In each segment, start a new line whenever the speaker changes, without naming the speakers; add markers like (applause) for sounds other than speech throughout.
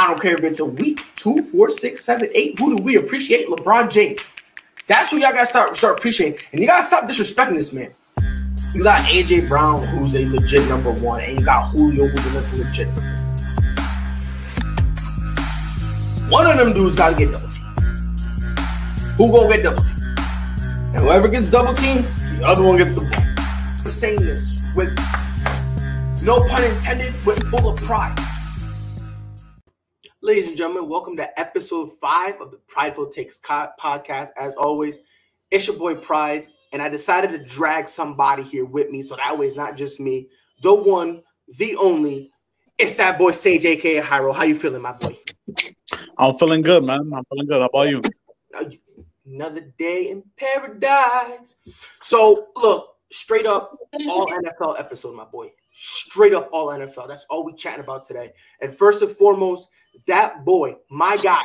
I don't care if it's a week, two, four, six, seven, eight. Who do we appreciate? LeBron James. That's who y'all gotta start start appreciating. And you gotta stop disrespecting this man. You got AJ Brown, who's a legit number one, and you got Julio, who's a legit number one. One of them dudes gotta get double team. Who gonna get double team? And whoever gets double team, the other one gets the ball. I'm saying this with no pun intended, with full of pride. Ladies and gentlemen, welcome to episode five of the Prideful Takes podcast. As always, it's your boy Pride, and I decided to drag somebody here with me so that way it's not just me, the one, the only. It's that boy Sage, aka Hyro. How you feeling, my boy?
I'm feeling good, man. I'm feeling good. How about you?
Another day in paradise. So, look, straight up, all NFL episode, my boy. Straight up, all NFL. That's all we chatting about today. And first and foremost, that boy, my guy,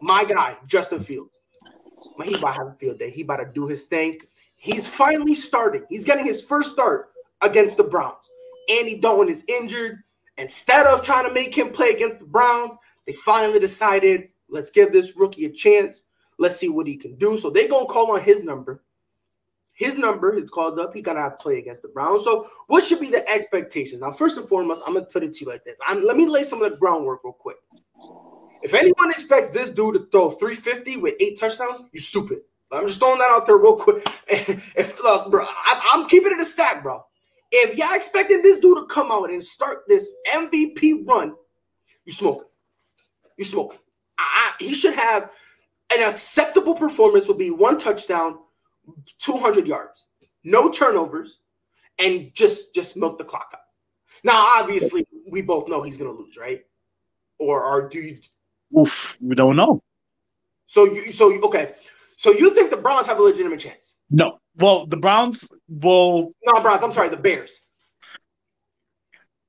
my guy, Justin Fields. he about to have a field day. He about to do his thing. He's finally starting. He's getting his first start against the Browns. Andy Dalton is injured. Instead of trying to make him play against the Browns, they finally decided, let's give this rookie a chance. Let's see what he can do. So they're going to call on his number. His number is called up. He got to play against the Browns. So what should be the expectations? Now, first and foremost, I'm to put it to you like this. I'm, let me lay some of the groundwork real quick. If anyone expects this dude to throw 350 with eight touchdowns, you stupid. I'm just throwing that out there real quick. (laughs) if look, bro, I, am keeping it a stack, bro. If y'all expecting this dude to come out and start this MVP run, you smoking. You smoking. I, I, he should have an acceptable performance. Would be one touchdown, 200 yards, no turnovers, and just just milk the clock up. Now, obviously, we both know he's going to lose, right? Or are do you?
Oof, we don't know.
So you so okay. So you think the Browns have a legitimate chance?
No. Well, the Browns will.
No, Browns. I'm sorry, the Bears.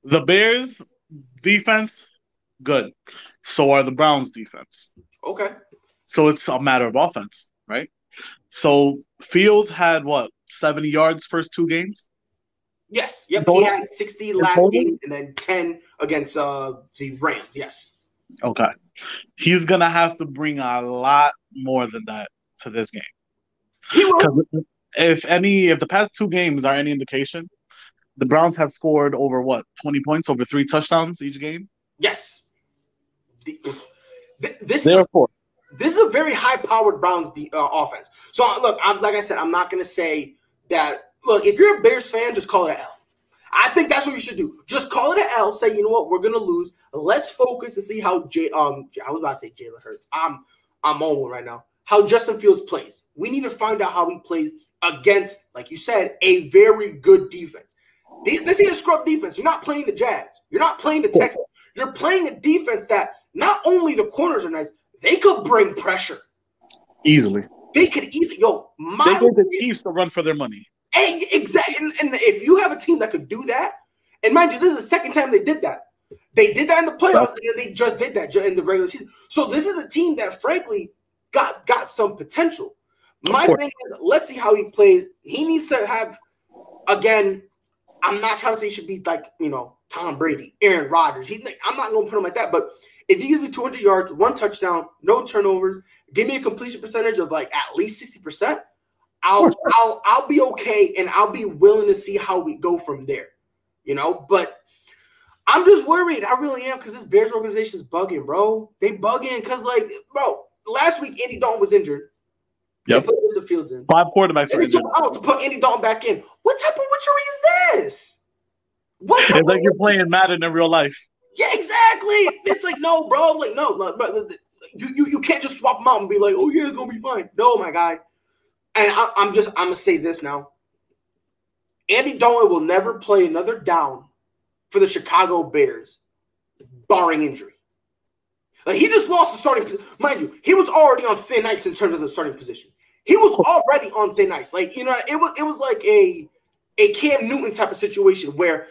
The Bears defense, good. So are the Browns defense.
Okay.
So it's a matter of offense, right? So Fields had what, 70 yards first two games?
Yes. Yep. He had 60 last game and then 10 against uh the Rams. Yes.
Okay. He's gonna have to bring a lot more than that to this game. Because if any, if the past two games are any indication, the Browns have scored over what twenty points, over three touchdowns each game.
Yes. The, this
therefore
this is a very high-powered Browns de- uh, offense. So look, I'm like I said, I'm not going to say that. Look, if you're a Bears fan, just call it an L. I think that's what you should do. Just call it an L. Say, you know what, we're gonna lose. Let's focus and see how J. Um, I was about to say Jalen Hurts. I'm I'm on one right now how Justin Fields plays. We need to find out how he plays against, like you said, a very good defense. This ain't a scrub defense. You're not playing the Jags. You're not playing the Texans. You're playing a defense that not only the corners are nice, they could bring pressure
easily.
They could easily. Yo,
my they get the Chiefs to run for their money.
And exactly. And, and if you have a team that could do that, and mind you, this is the second time they did that. They did that in the playoffs, and they just did that in the regular season. So this is a team that, frankly, got got some potential. My thing is, let's see how he plays. He needs to have again. I'm not trying to say he should be like you know Tom Brady, Aaron Rodgers. He, I'm not going to put him like that. But if he gives me 200 yards, one touchdown, no turnovers, give me a completion percentage of like at least 60 percent, I'll I'll I'll be okay, and I'll be willing to see how we go from there. You know, but I'm just worried. I really am because this Bears organization is bugging, bro. They bugging because like, bro, last week Andy Dalton was injured.
Yep.
They put Mr. Fields in.
Five quarterbacks
and injured. out oh, to put Andy Dalton back in. What type of witchery is this?
What it's like you're playing Madden in real life.
Yeah, exactly. It's like no, bro. Like no, no bro. You, you you can't just swap them out and be like, oh yeah, it's gonna be fine. No, my guy. And I, I'm just I'm gonna say this now. Andy Dalton will never play another down for the Chicago Bears, barring injury. Like he just lost the starting. Mind you, he was already on thin ice in terms of the starting position. He was already on thin ice. Like you know, it was it was like a a Cam Newton type of situation where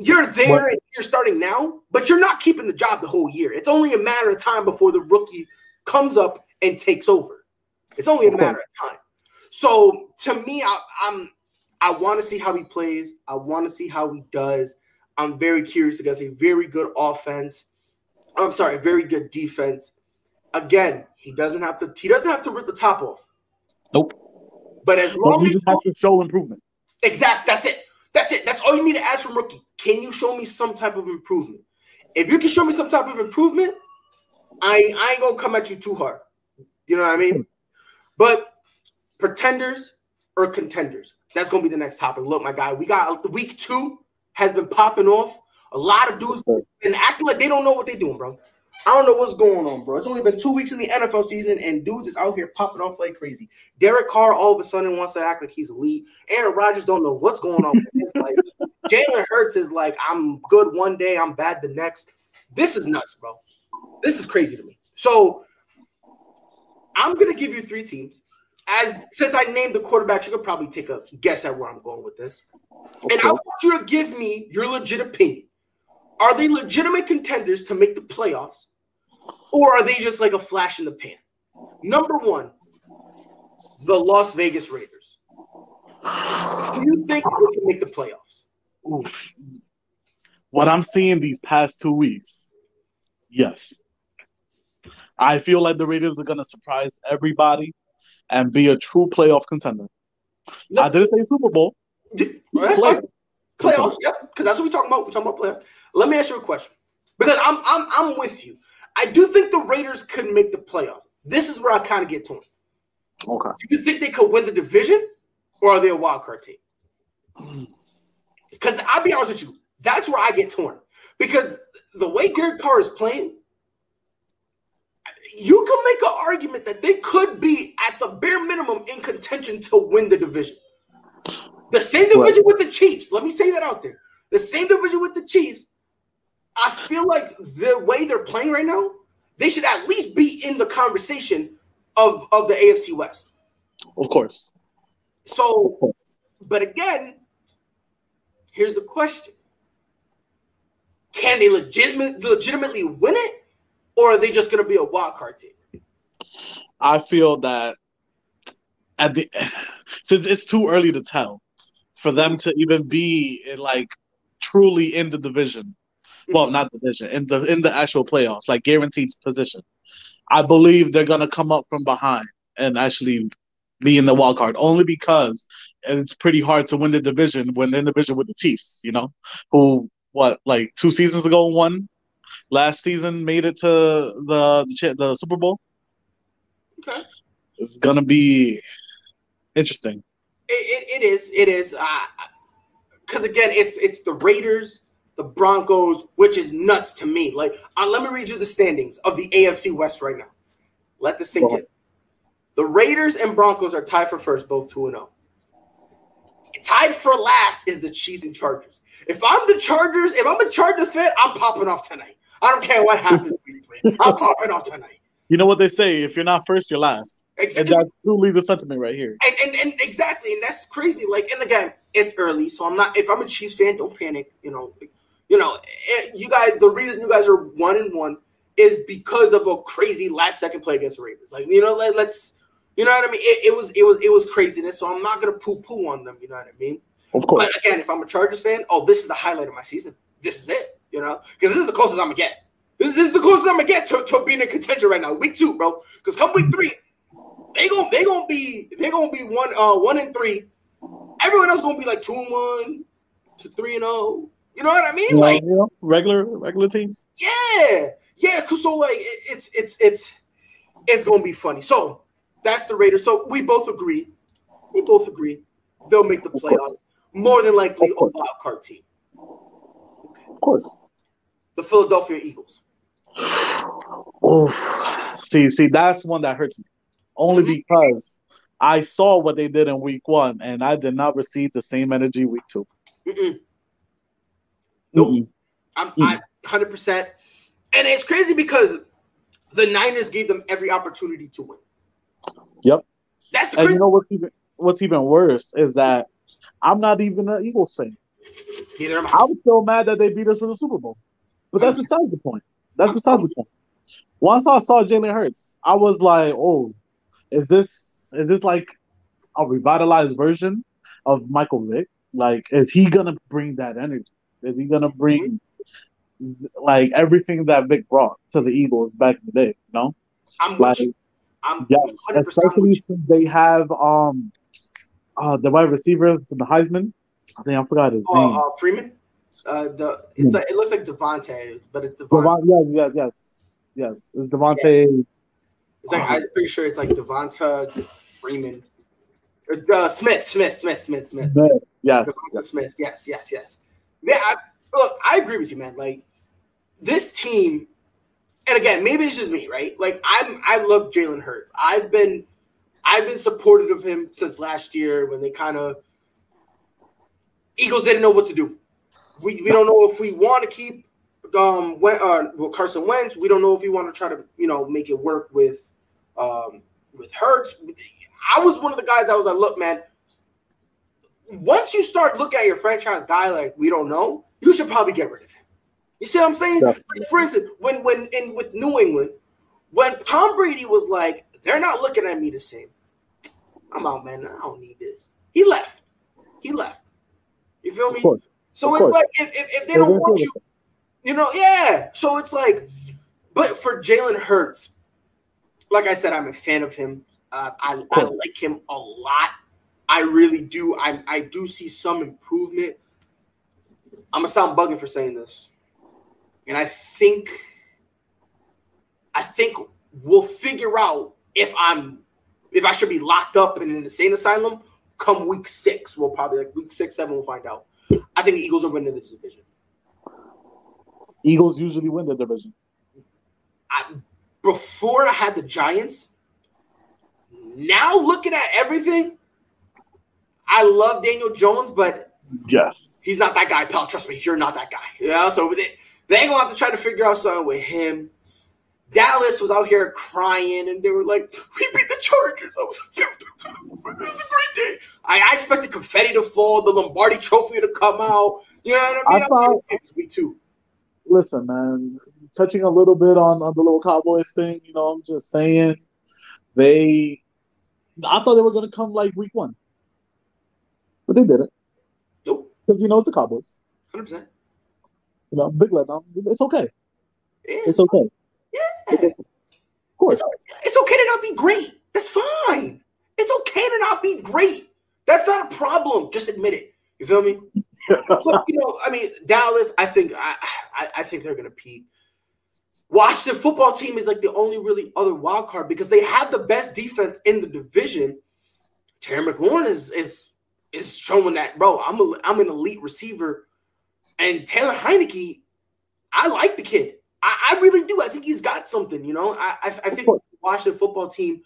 you're there what? and you're starting now, but you're not keeping the job the whole year. It's only a matter of time before the rookie comes up and takes over. It's only a matter of time. So to me, I, I'm I want to see how he plays. I want to see how he does. I'm very curious against a very good offense I'm sorry, very good defense. Again, he doesn't have to. He doesn't have to rip the top off.
Nope.
But as long
he
as
has to show improvement.
exact, that's it. That's it. That's all you need to ask from rookie. Can you show me some type of improvement? If you can show me some type of improvement, I I ain't gonna come at you too hard. You know what I mean? But pretenders or contenders. That's gonna be the next topic. Look, my guy, we got week two has been popping off. A lot of dudes been acting like they don't know what they're doing, bro. I don't know what's going on, bro. It's only been two weeks in the NFL season, and dudes is out here popping off like crazy. Derek Carr all of a sudden wants to act like he's elite. Aaron Rodgers don't know what's going on (laughs) with his life. Jalen Hurts is like, I'm good one day, I'm bad the next. This is nuts, bro. This is crazy to me. So I'm gonna give you three teams. As since I named the quarterbacks, you could probably take a guess at where I'm going with this. And I want you to give me your legit opinion. Are they legitimate contenders to make the playoffs? Or are they just like a flash in the pan? Number one, the Las Vegas Raiders. Do you think they can make the playoffs?
Oof. What I'm seeing these past two weeks, yes. I feel like the Raiders are gonna surprise everybody and be a true playoff contender. I didn't say Super Bowl.
Oh, that's fine. Playoffs, yeah, because that's what we're talking about. We're talking about playoffs. Let me ask you a question. Because I'm I'm I'm with you. I do think the Raiders could make the playoffs. This is where I kind of get torn.
Okay.
Do you think they could win the division, or are they a wild card team? Because I'll be honest with you, that's where I get torn. Because the way Derek Carr is playing, you can make an argument that they could be at the bare minimum in contention to win the division. The same division with the Chiefs. Let me say that out there. The same division with the Chiefs. I feel like the way they're playing right now, they should at least be in the conversation of, of the AFC West.
Of course.
So, but again, here's the question: Can they legitimate, legitimately win it, or are they just going to be a wild card team?
I feel that at the (sighs) since it's too early to tell for them to even be in, like truly in the division. Well, not division in the in the actual playoffs, like guaranteed position. I believe they're gonna come up from behind and actually be in the wild card only because it's pretty hard to win the division when in the division with the Chiefs, you know, who what like two seasons ago won, last season made it to the the, the Super Bowl.
Okay.
It's gonna be interesting.
It, it, it is. It is. Because again, it's it's the Raiders, the Broncos, which is nuts to me. Like, uh, let me read you the standings of the AFC West right now. Let this sink in. The Raiders and Broncos are tied for first, both two and zero. Tied for last is the Chiefs and Chargers. If I'm the Chargers, if I'm a Chargers fan, I'm popping off tonight. I don't care what happens. (laughs) I'm popping off tonight.
You know what they say: if you're not first, you're last.
Exactly.
And that's truly the sentiment right here.
and, and and exactly, and that's crazy. Like, and again, it's early, so I'm not. If I'm a Chiefs fan, don't panic. You know, you know, eh, you guys. The reason you guys are one and one is because of a crazy last second play against the Ravens. Like, you know, let, let's, you know what I mean. It, it was it was it was craziness. So I'm not gonna poo poo on them. You know what I mean.
Of course.
But again, if I'm a Chargers fan, oh, this is the highlight of my season. This is it. You know, because this is the closest I'm gonna get. This, this is the closest I'm gonna get to, to being in contention right now. Week two, bro. Because come week three, they gonna they gonna be they gonna be one uh one and three. Everyone else gonna be like two and one to three and zero. You know what I mean? Like
regular regular teams.
yeah, yeah. 'cause so like it, it's it's it's it's gonna be funny. So that's the Raiders. So we both agree. We both agree they'll make the playoffs. More than likely a wild card team.
Of course.
The Philadelphia Eagles. (sighs)
Oh, see, see, that's one that hurts me. Only
Mhm.
because I saw what they did in week one, and I did not receive the same energy week two.
Mm-mm. Nope.
Mm-mm.
I'm
Mm.
I hundred percent. And it's crazy because the Niners gave them every opportunity to win.
Yep.
That's the crazy.
And you know what's even what's even worse is that I'm not even an Eagles fan.
Neither am I.
I was still mad that they beat us for the Super Bowl. But that's besides the point. That's besides the point. Once I saw Jalen Hurts, I was like, "Oh, is this is this like a revitalized version of Michael Vick? Like, is he gonna bring that energy? Is he gonna bring like everything that Vick brought to the Eagles back in the day. You know,
I'm
like.
I'm
yes, especially since they have um uh the wide receivers the Heisman. I think I forgot his name.
Uh, Freeman. Uh, the it's like it looks like Devontae, but it's Devontae.
Devon, yes, yes, yes, yes. It's Devontae.
It's like I'm pretty sure it's like Devonta Freeman. Uh, Smith, Smith, Smith, Smith, Smith.
Yes,
Devonta
yes.
Smith. Yes, yes, yes. Yeah, I, look, I agree with you, man. Like this team, and again, maybe it's just me, right? Like I'm, I love Jalen Hurts. I've been, I've been supportive of him since last year when they kind of Eagles didn't know what to do. We, we don't know if we want to keep um when, uh, well, Carson Wentz. We don't know if we want to try to you know make it work with um with Hurts. I was one of the guys I was like, look, man. Once you start looking at your franchise guy like we don't know, you should probably get rid of him. You see what I'm saying? Like, for instance, when when in with New England, when Tom Brady was like, they're not looking at me the same. I'm out, man. I don't need this. He left. He left. You feel me? So
Of
it's
course.
like if, if, if they don't want you, you know, yeah. So it's like, but for Jalen Hurts, like I said, I'm a fan of him. Uh, I, I like him a lot. I really do. I I do see some improvement. I'm gonna sound bugging for saying this, and I think, I think we'll figure out if I'm, if I should be locked up in an insane asylum come week six. We'll probably like week six, seven. We'll find out. I think the Eagles are winning the division.
Eagles usually win the division.
I, before I had the Giants, now looking at everything, I love Daniel Jones, but
Yes.
he's not that guy, pal. Trust me, you're not that guy. You know, so they, they ain't gonna have to try to figure out something with him. Dallas was out here crying, and they were like, (laughs) "We beat the Chargers." I was like, "It was (laughs) a great day." I, I expected confetti to fall, the Lombardi Trophy to come out. You know what I mean?
I thought-
week two.
Listen, man. Touching a little bit on, on the little Cowboys thing, you know, I'm just saying they. I thought they were going to come like week one, but they didn't
Nope,
because you know it's the Cowboys.
hundred percent.
You know, big letdown. Um, it's okay.
Yeah,
It's okay.
yeah.
Of course.
It's, it's okay to not be great. That's fine. It's okay to not be great. That's not a problem. Just admit it. You feel me? (laughs) But you know, I mean, Dallas. I think I, I, I think they're gonna peak. Washington football team is like the only really other wild card because they have the best defense in the division. Terry McLaurin is is is showing that, bro. I'm a, I'm an elite receiver, and Taylor Heinicke, I like the kid. I, I really do. I think he's got something. You know, I I, I think the Washington football team.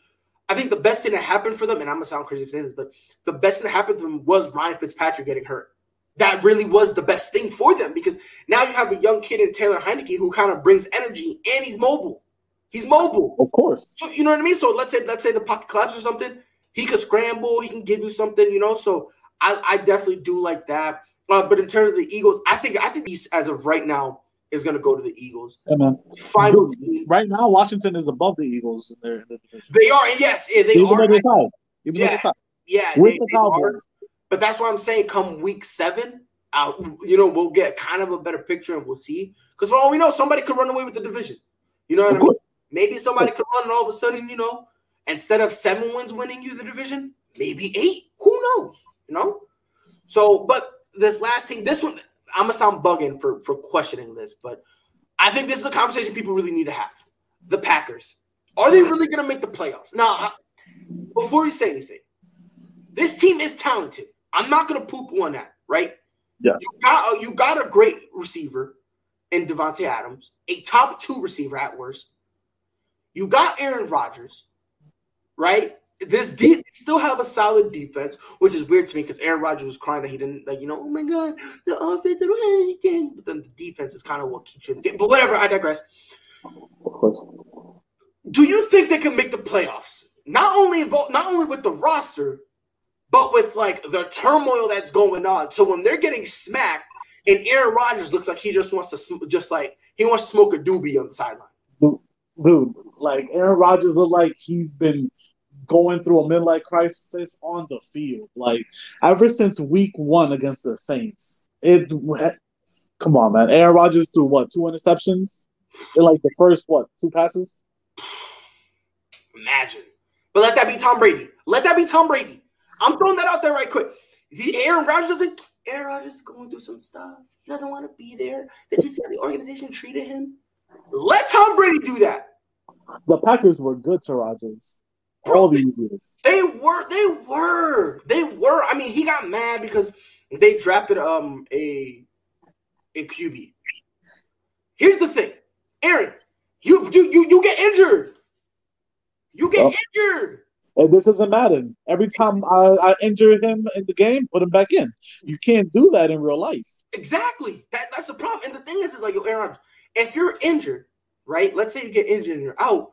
I think the best thing that happened for them, and I'm gonna sound crazy saying this, but the best thing that happened for them was Ryan Fitzpatrick getting hurt. That really was the best thing for them because now you have a young kid in Taylor Heinicke who kind of brings energy and he's mobile. He's mobile.
Of course.
So you know what I mean? So let's say let's say the pocket collapses or something. He could scramble. He can give you something. You know. So I, I definitely do like that. Uh, but in terms of the Eagles, I think I think he's as of right now is going to go to the Eagles.
Yeah.
Final team.
Right now, Washington is above the Eagles in their, in their division.
They are and yes, yeah, they
Even
are.
tied. Even
Yeah. Yeah,
With
they,
the
they are. But that's why I'm saying, come week seven, uh, you know, we'll get kind of a better picture and we'll see. Because for all we know, somebody could run away with the division. You know what I mean? Maybe somebody could run and all of a sudden, you know, instead of seven wins winning you the division, maybe eight. Who knows? You know? So, but this last thing, this one, I'm gonna sound bugging for for questioning this, but I think this is a conversation people really need to have. The Packers. Are they really gonna make the playoffs? Now, I- before you say anything, this team is talented. I'm not gonna poop on that, right?
Yes.
You got you got a great receiver in Davante Adams, a top two receiver at worst. You got Aaron Rodgers, right? This deep still have a solid defense, which is weird to me because Aaron Rodgers was crying that he didn't like, you know, oh my god, the offense, I don't have anything. But then the defense is kind of what keeps you in the game. But whatever, I digress.
Of course.
Do you think they can make the playoffs? Not only involved, not only with the roster, but with like the turmoil that's going on. So when they're getting smacked, and Aaron Rodgers looks like he just wants to sm- just like he wants to smoke a doobie on the sideline.
Dude, like Aaron Rodgers look like he's been going through a midlife crisis on the field. Like ever since week one against the Saints, it Come on, man. Aaron Rodgers threw what? Two interceptions in like the first what? Two passes.
Imagine, but let that be Tom Brady. Let that be Tom Brady. I'm throwing that out there right quick. The Aaron Rodgers doesn't. Aaron Rodgers is going through some stuff. He doesn't want to be there. Did you see how the organization treated him? Let Tom Brady do that.
The Packers were good to Rodgers all these years.
They were, they were, they were. I mean, he got mad because they drafted um a a QB. Here's the thing, Aaron, you you you, you get injured. You get injured.
And this isn't Madden. Every time I, I injure him in the game, put him back in. You can't do that in real life.
Exactly. That that's the problem. And the thing is, is like, Aaron, if you're injured, right? Let's say you get injured and you're out.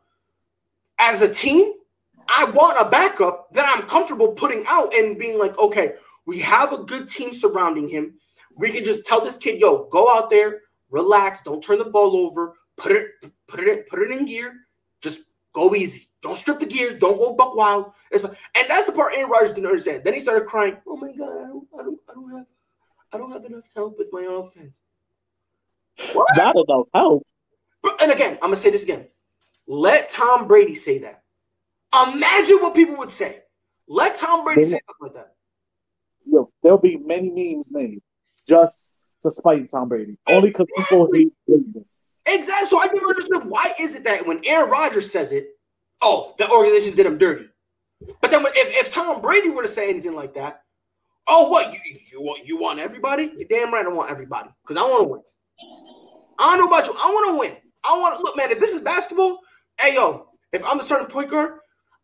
As a team, I want a backup that I'm comfortable putting out and being like, okay, we have a good team surrounding him. We can just tell this kid, yo, go out there, relax, don't turn the ball over, put it, put it in, put it in gear, just go easy. Don't strip the gears, don't go buck wild. And that's the part Aaron Rodgers didn't understand. Then he started crying, oh my god, I don't, I don't, I don't have I don't have enough help with my offense.
What? Not enough help.
And again, I'm gonna say this again. Let Tom Brady say that. Imagine what people would say. Let Tom Brady say something like that.
Yo, there'll be many memes made just to spite Tom Brady. Only because people hate
this. Exactly. So I never understood why is it that when Aaron Rodgers says it, oh, the organization did him dirty. But then if, if Tom Brady were to say anything like that, oh, what you you want you want everybody? You're damn right I want everybody because I want to win. I don't know about you. I want to win. I want to look, man. If this is basketball, hey yo, if I'm the certain point guard,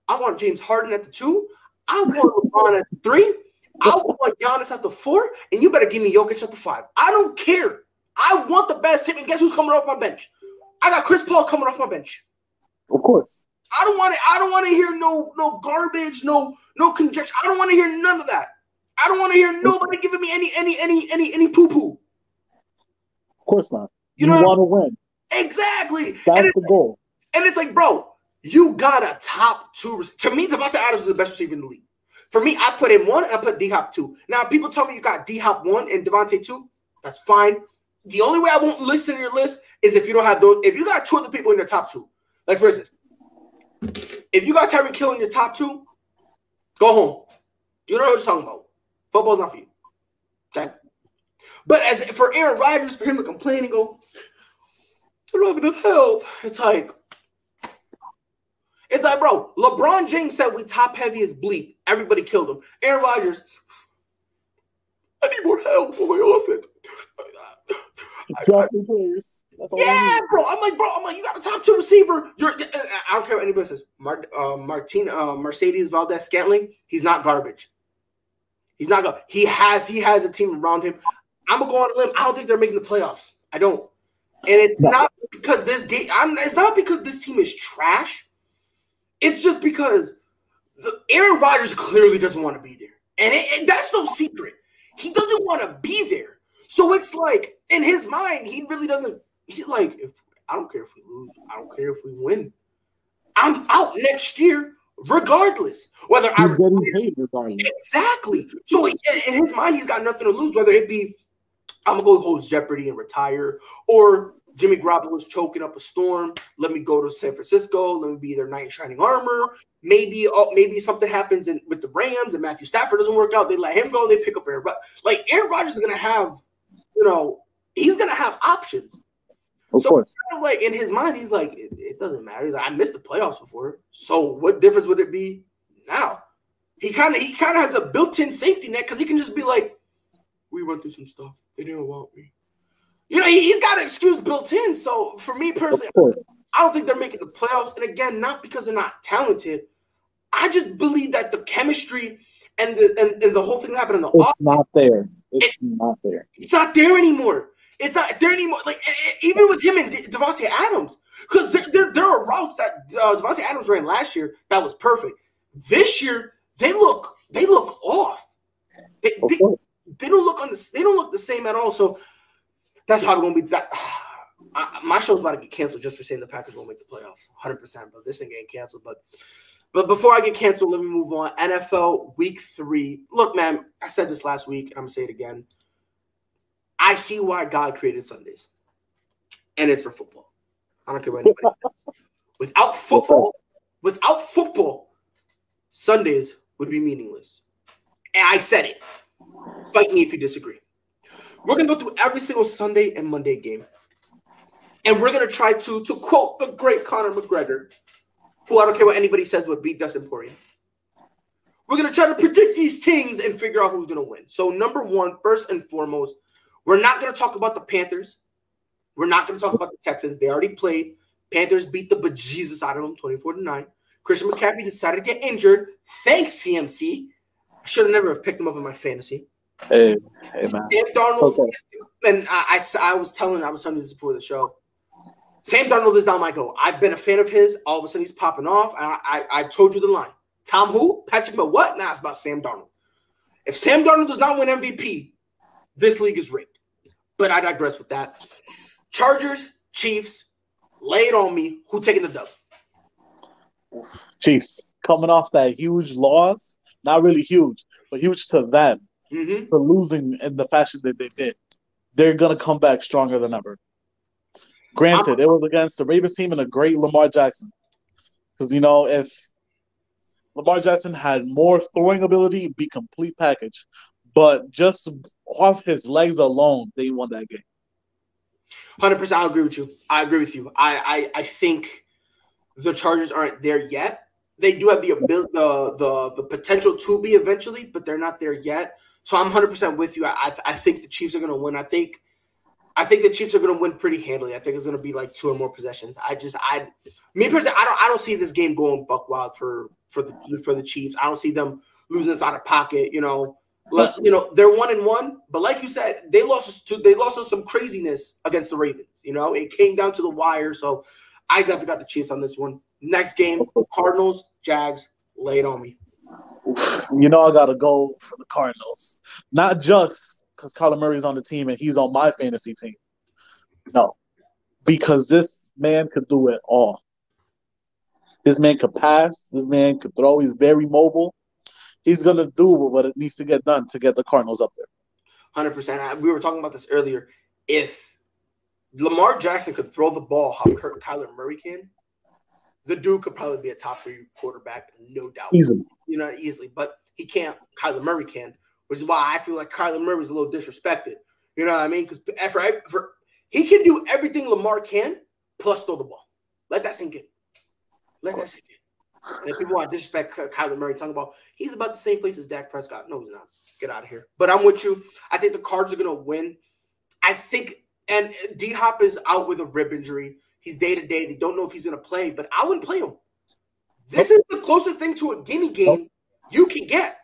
I want James Harden at the two. I want LeBron at the three. I want Giannis at the four, and you better give me Jokic at the five. I don't care. I want the best team, and guess who's coming off my bench? I got Chris Paul coming off my bench.
Of course.
I don't want to. I don't want to hear no no garbage, no no conjecture. I don't want to hear none of that. I don't want to hear nobody giving me any any any any any poo poo.
Of course not. You, you know want to win.
Exactly.
That's the goal.
And it's like, bro, you got a top two. To me, Davante Adams is the best receiver in the league. For me, I put him one and I put D Hop two. Now, people tell me you got D Hop one and Davante two. That's fine. The only way I won't listen to your list is if you don't have those. If you got two other people in your top two, like for instance, if you got Tyreek Hill in your top two, go home. You don't know what I'm talking about. Football's not for you. Okay. But as for Aaron Rodgers, for him to complain and go, I don't have enough help. It's like, it's like, bro, LeBron James said we top heavy as bleep. Everybody killed him. Aaron Rodgers, I need more help on my offense.
Drop players.
yeah, bro. I'm like, bro. I'm like, you got a top two receiver. You're. I don't care what anybody says. Mar, uh, Martin, uh, Marcedes Valdes-Scantling. He's not garbage. He's not going. He has. He has a team around him. I'm gonna go on a limb. I don't think they're making the playoffs. I don't. And it's no. not because this game. I'm. It's not because this team is trash. It's just because the Aaron Rodgers clearly doesn't want to be there, and, it, and that's no secret. He doesn't want to be there. So it's like in his mind, he really doesn't. He's like, if I don't care if we lose, I don't care if we win. I'm out next year regardless. Whether
he's I getting paid regardless.
Exactly. So in, in his mind, he's got nothing to lose. Whether it be I'm gonna go host Jeopardy and retire, or Jimmy Garoppolo's choking up a storm. Let me go to San Francisco. Let me be their knight in shining armor. Maybe, uh, maybe something happens in, with the Rams and Matthew Stafford doesn't work out. They let him go. They pick up Aaron. Like Aaron Rodgers is gonna have, you know, he's gonna have options.
Of so course.
Kind of like in his mind, he's like, it, it doesn't matter. He's like, I missed the playoffs before. So what difference would it be now? He kind of he kind of has a built-in safety net because he can just be like, we went through some stuff. They didn't want me. You know, he, has got an excuse built in. So for me personally, I don't think they're making the playoffs. And again, not because they're not talented. I just believe that the chemistry and the and, and the whole thing that happened in the
it's not there. It's it, not there.
It's not there anymore. It's not there anymore. Like even with him and Davante Adams, because there, there, there are routes that uh, Davante Adams ran last year that was perfect. This year they look they look off. They, they, they, don't look on the they don't look the same at all. So that's probably gonna be that. (sighs) I, my show's about to get canceled just for saying the Packers won't make the playoffs, hundred percent. But this thing ain't canceled. But but before I get canceled, let me move on. NFL Week Three. Look, man, I said this last week, and I'm gonna say it again. I see why God created Sundays, and it's for football. I don't care what anybody (laughs) says. Without football, without football, Sundays would be meaningless. And I said it. Fight me if you disagree. We're gonna go through every single Sunday and Monday game, and we're gonna try to, to quote the great Conor McGregor, who I don't care what anybody says would beat Dustin Poirier. We're gonna try to predict these things and figure out who's gonna win. So number one, first and foremost, we're not gonna talk about the Panthers. We're not gonna talk about the Texans. They already played. Panthers beat the bejesus out of them, 24 to 9. Christian McCaffrey decided to get injured. Thanks, CMC. I should have never have picked him up in my fantasy.
Hey, hey man.
Sam Darnold, okay. and I, I, I, was telling, I was telling you this before the show. Sam Darnold is not my goal. I've been a fan of his. All of a sudden, he's popping off. I, I, I told you the line. Tom who? Patrick, but what? Nah, it's about Sam Darnold. If Sam Darnold does not win MVP, this league is rigged. But I digress with that. Chargers, Chiefs, lay it on me. Who taking the dub?
Chiefs coming off that huge loss, not really huge, but huge to them mm-hmm. for losing in the fashion that they did. They're gonna come back stronger than ever. Granted, I'm, it was against the Ravens team and a great Lamar Jackson. Because you know, if Lamar Jackson had more throwing ability, be complete package. But just off his legs alone, they won that game.
Hundred percent, I agree with you. I agree with you. I, I I think the Chargers aren't there yet. They do have the ability, the the the potential to be eventually, but they're not there yet. So I'm 100 percent with you. I I think the Chiefs are going to win. I think I think the Chiefs are going to win pretty handily. I think it's going to be like two or more possessions. I just I me personally, I don't I don't see this game going buck wild for for the for the Chiefs. I don't see them losing this out of pocket. You know, you know they're one and one, but like you said, they lost to they lost us some craziness against the Ravens. You know, it came down to the wire. So I definitely got the Chiefs on this one. Next game, Cardinals, Jags, lay it on me.
You know I gotta go for the Cardinals, not just because Kyler Murray's on the team and he's on my fantasy team. No, because this man could do it all. This man could pass. This man could throw. He's very mobile. He's gonna do what it needs to get done to get the Cardinals up there.
Hundred percent. We were talking about this earlier. If Lamar Jackson could throw the ball how Kyler Murray can, the dude could probably be a top three quarterback, no doubt.
Easily.
You know, easily. But he can't. Kyler Murray can, which is why I feel like Kyler Murray's a little disrespected. You know what I mean? Because eh, for, for he can do everything Lamar can, plus throw the ball. Let that sink in. Let that sink in. And if people want to disrespect Kyler Murray, talking about he's about the same place as Dak Prescott. No, he's not. Get out of here. But I'm with you. I think the Cards are going to win. I think, and D Hop is out with a rib injury. He's day to day. They don't know if he's going to play, but I wouldn't play him. This is the closest thing to a gimme game you can get.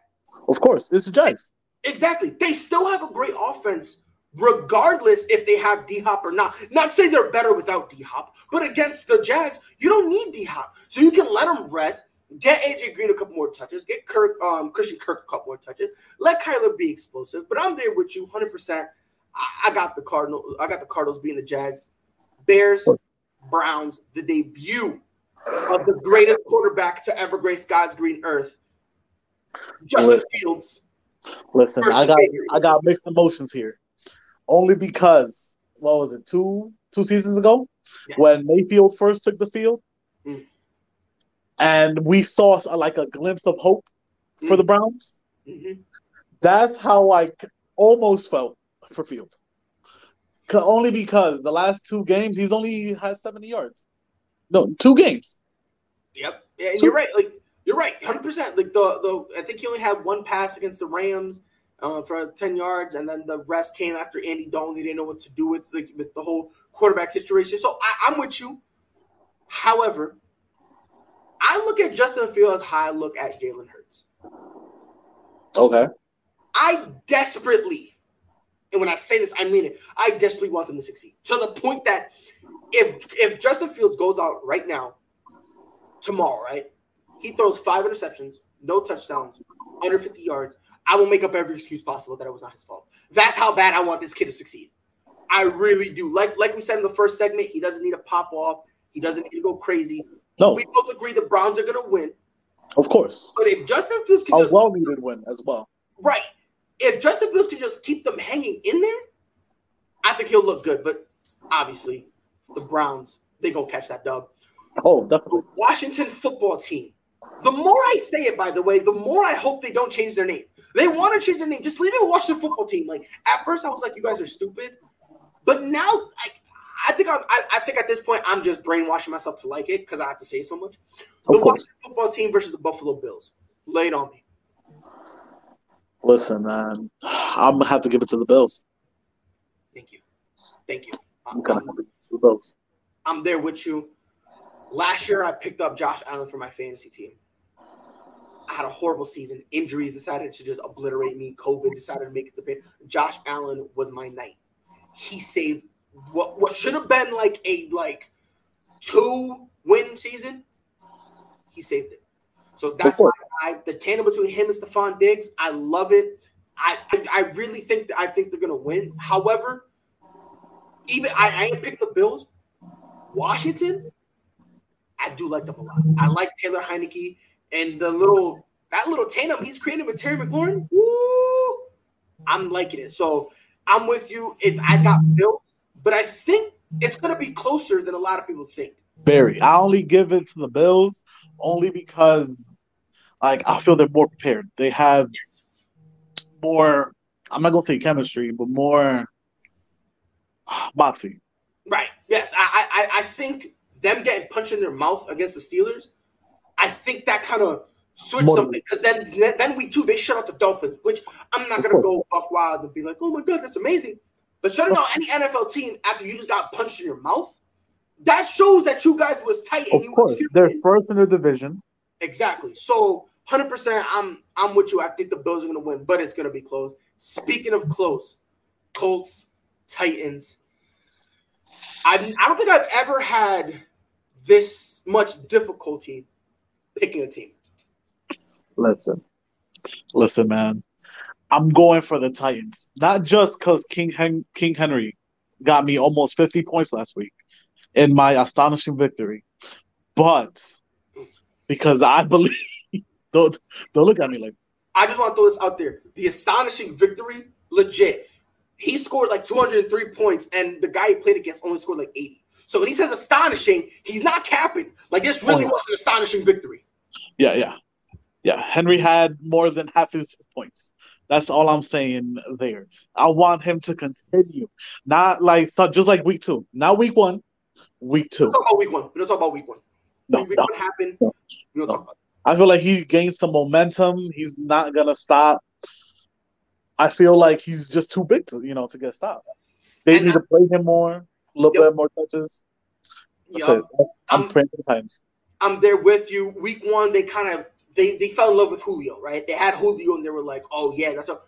Of course, it's the Giants.
Exactly. They still have a great offense regardless if they have D Hop or not. Not say they're better without D Hop, but against the Jags, you don't need D Hop, so you can let them rest. Get AJ Green a couple more touches. Get Kirk, um, Christian Kirk a couple more touches. Let Kyler be explosive. But I'm there with you, hundred percent. I, I got the Cardinal. I got the Cardinals being the Jags. Bears, Browns, the debut of the greatest quarterback to ever grace God's green earth, Justin Listen. Fields.
Listen, I got I got mixed emotions here only because what was it two two seasons ago yes. when Mayfield first took the field, mm. and we saw like a glimpse of hope mm. for the Browns. Mm-hmm. That's how I almost felt for Fields. Only because the last two games he's only had seventy yards. No, two games.
Yep, yeah, and you you're right. Like you're right, hundred percent. Like the the I think he only had one pass against the Rams uh, for 10 yards, and then the rest came after Andy Dalton. They didn't know what to do with, like, with the whole quarterback situation. So I, I'm with you. However, I look at Justin Fields as how I look at Jalen Hurts.
Okay.
I desperately, and when I say this, I mean it. I desperately want them to succeed to the point that if if Justin Fields goes out right now, tomorrow, right, he throws five interceptions, no touchdowns, under 50 yards. I will make up every excuse possible that it was not his fault. That's how bad I want this kid to succeed. I really do. Like like we said in the first segment, he doesn't need to pop off. He doesn't need to go crazy.
No,
we both agree the Browns are going to win.
Of course.
But if Justin Fields can
a well needed win as well,
right? If Justin Fields can just keep them hanging in there, I think he'll look good, but obviously the Browns they go catch that dub.
Oh, definitely.
The Washington football team. The more I say it, by the way, the more I hope they don't change their name. They want to change their name. Just leave it Washington football team. Like at first, I was like, "You guys are stupid," but now, like, I think I'm, I, I think at this point, I'm just brainwashing myself to like it because I have to say so much. The Washington football team versus the Buffalo Bills. Lay it on me.
Listen, man, I'm gonna have to give it to the Bills.
Thank you, thank you.
I'm gonna have to give it to the Bills.
I'm there with you. Last year, I picked up Josh Allen for my fantasy team. I had a horrible season. Injuries decided to just obliterate me. COVID decided to make it to pain. Josh Allen was my knight. He saved what what should have been like a like two win season. He saved it. So that's why I, the tandem between him and Stefon Diggs, I love it. I I really think I think they're gonna win. However, even I, I ain't picking the Bills. Washington, I do like them a lot. I like Taylor Heinicke and the little that little tandem he's created with Terry McLaurin. Woo! I'm liking it. So I'm with you. If I got Bills, but I think it's gonna be closer than a lot of people think.
Barry, I only give it to the Bills only because like I feel they're more prepared. They have more. I'm not gonna say chemistry, but more boxing.
Right. Yes. I, I I think them getting punched in their mouth against the Steelers. I think that kind of switched more something because then then we too they shut out the Dolphins, which I'm not gonna go buck wild and be like, oh my god, that's amazing. But shutting out any NFL team after you just got punched in your mouth, that shows that you guys was tight.
And of
you
course, they're first in the division.
Exactly. So hundred percent, I'm I'm with you. I think the Bills are gonna win, but it's gonna be close. Speaking of close, Colts, Titans. I I don't think I've ever had this much difficulty picking a team.
Listen, listen, man. I'm going for the Titans, not just because King Hen- King Henry got me almost 50 points last week in my astonishing victory, but because I believe don't don't look at me like.
I just want to throw this out there. The astonishing victory, legit. He scored like 203 points, and the guy he played against only scored like 80. So when he says astonishing, he's not capping. Like this really oh, yeah. was an astonishing victory.
Yeah, yeah, yeah. Henry had more than half his points. That's all I'm saying there. I want him to continue, not like so, just like week two, not week one, week two.
talk about week one. We don't talk about week one. No, week no, one happened. No, we don't no. talk about.
I feel like he gained some momentum. He's not gonna stop. I feel like he's just too big to you know to get stopped. They and need I, to play him more, a little yep. bit more touches. That's it. I'm, I'm praying for Titans.
I'm there with you. Week one, they kind of they they fell in love with Julio, right? They had Julio, and they were like, "Oh yeah, that's a."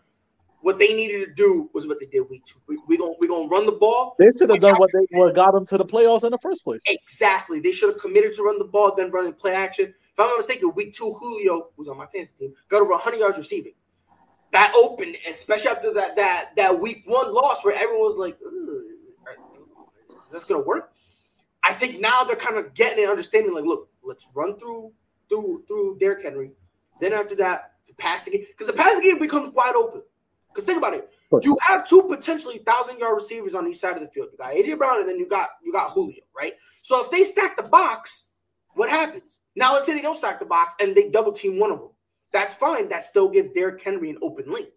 What they needed to do was what they did week two. We, we gonna we gonna run the ball.
They should have done what they what got them to the playoffs in the first place.
Exactly. They should have committed to run the ball, then run and play action. If I'm not mistaken, week two, Julio was on my fantasy team, got over 100 yards receiving. That opened, especially after that that that week one loss where everyone was like, "Is this gonna work?" I think now they're kind of getting and understanding. Like, look, let's run through through through Derrick Henry. Then after that, the passing game, because the passing game becomes wide open. Because think about it, you have two potentially thousand yard receivers on each side of the field. You got AJ Brown, and then you got you got Julio, right? So if they stack the box, what happens? Now let's say they don't stack the box and they double team one of them. That's fine. That still gives Derrick Henry an open lane.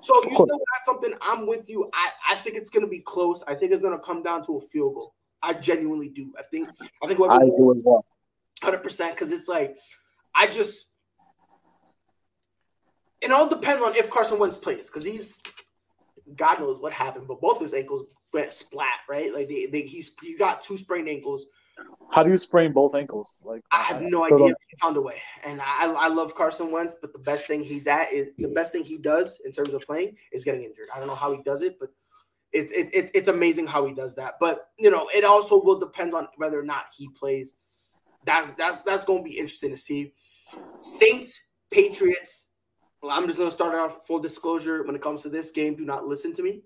So you still got something. I'm with you. I, I think it's going to be close. I think it's going to come down to a field goal. I genuinely do. I think I think
I do as well.
Hundred percent. Because it's like I just it all depends on if Carson Wentz plays because he's God knows what happened, but both his ankles went splat, right? Like they, they he's he got two sprained ankles.
How do you sprain both ankles? Like
I have no idea. He found a way, and I I love Carson Wentz, but the best thing he's at is the best thing he does in terms of playing is getting injured. I don't know how he does it, but it's it, it, it's amazing how he does that. But you know, it also will depend on whether or not he plays. That's that's that's going to be interesting to see. Saints, Patriots. Well, I'm just going to start off full disclosure when it comes to this game. Do not listen to me.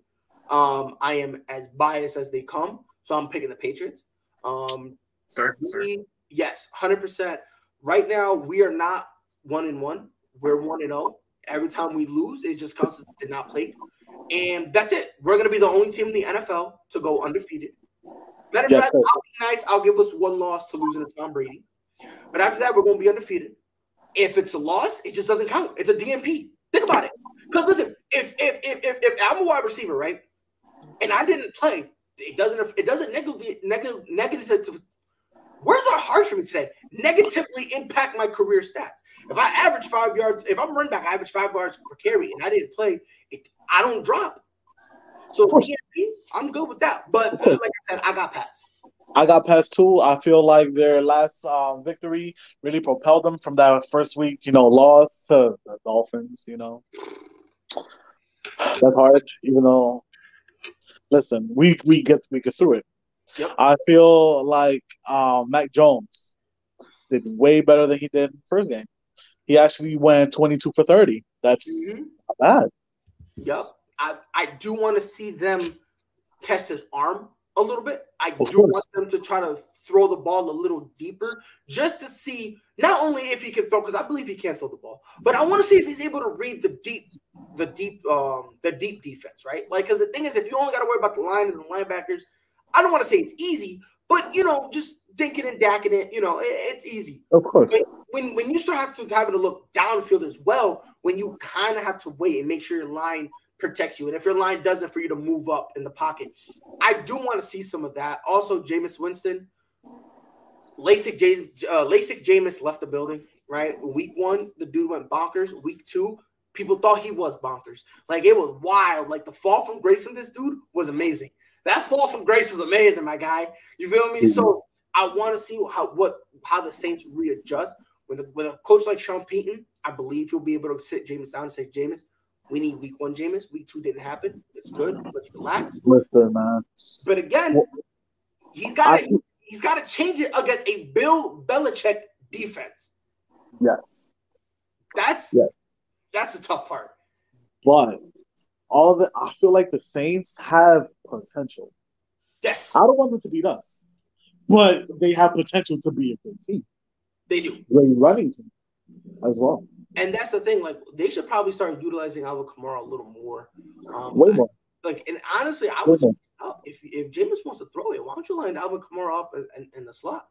Um, I am as biased as they come, so I'm picking the Patriots. Um,
sir, we, sir.
Yes, hundred percent. Right now, we are not one in one. We're one and zero. Oh. Every time we lose, it just comes did not play. And that's it. We're gonna be the only team in the NFL to go undefeated. Matter of yes, fact, sir. I'll be nice. I'll give us one loss to losing to Tom Brady. But after that, we're gonna be undefeated. If it's a loss, it just doesn't count. It's a DNP. Think about it. Because listen, if if if if, if I'm a wide receiver, right, and I didn't play, it doesn't it doesn't negatively negative negative Where's are hard for me today. Negatively impact my career stats. If I average five yards, if I'm running back, I average five yards per carry, and I didn't play, it, I don't drop. So DNP, I'm good with that. But like I said, I got Pats.
I got Pats two. I feel like their last um, victory really propelled them from that first week, you know, loss to the Dolphins. You know, that's hard. Even though, listen, we we get we get through it. Yep. I feel like um, Mac Jones did way better than he did first game. He actually went 22 for 30. That's mm-hmm. not bad.
Yep. I, I do want to see them test his arm a little bit. I of do course. want them to try to throw the ball a little deeper just to see not only if he can throw, because I believe he can throw the ball, but I want to see if he's able to read the deep, the deep, um, the deep defense, right? Like, because the thing is, if you only got to worry about the line and the linebackers, I don't want to say it's easy, but you know, just thinking and dacking it, you know, it, it's easy.
Of course.
When, when when you start having to having to look downfield as well, when you kind of have to wait and make sure your line protects you, and if your line doesn't, for you to move up in the pocket, I do want to see some of that. Also, Jameis Winston, LASIK James, uh, LASIK Jameis left the building. Right, week one, the dude went bonkers. Week two, people thought he was bonkers. Like it was wild. Like the fall from grace from this dude was amazing. That fall from grace was amazing, my guy. You feel me? So I want to see how what how the Saints readjust with a, with a coach like Sean Payton. I believe he'll be able to sit Jameis down and say, Jameis, we need week one, Jameis. Week two didn't happen. It's good. Let's relax.
Listen, man.
But again, he's got to he's got to change it against a Bill Belichick defense.
Yes.
That's yes. that's a tough part.
But all the I feel like the Saints have potential.
Yes.
I don't want them to beat us, but they have potential to be a good team.
They do.
Great running team as well.
And that's the thing. Like they should probably start utilizing Alvin Kamara a little more. Um,
Way more.
Like and honestly, I was up if if Jameis wants to throw it. Why don't you line Alvin Kamara up in, in, in the slot?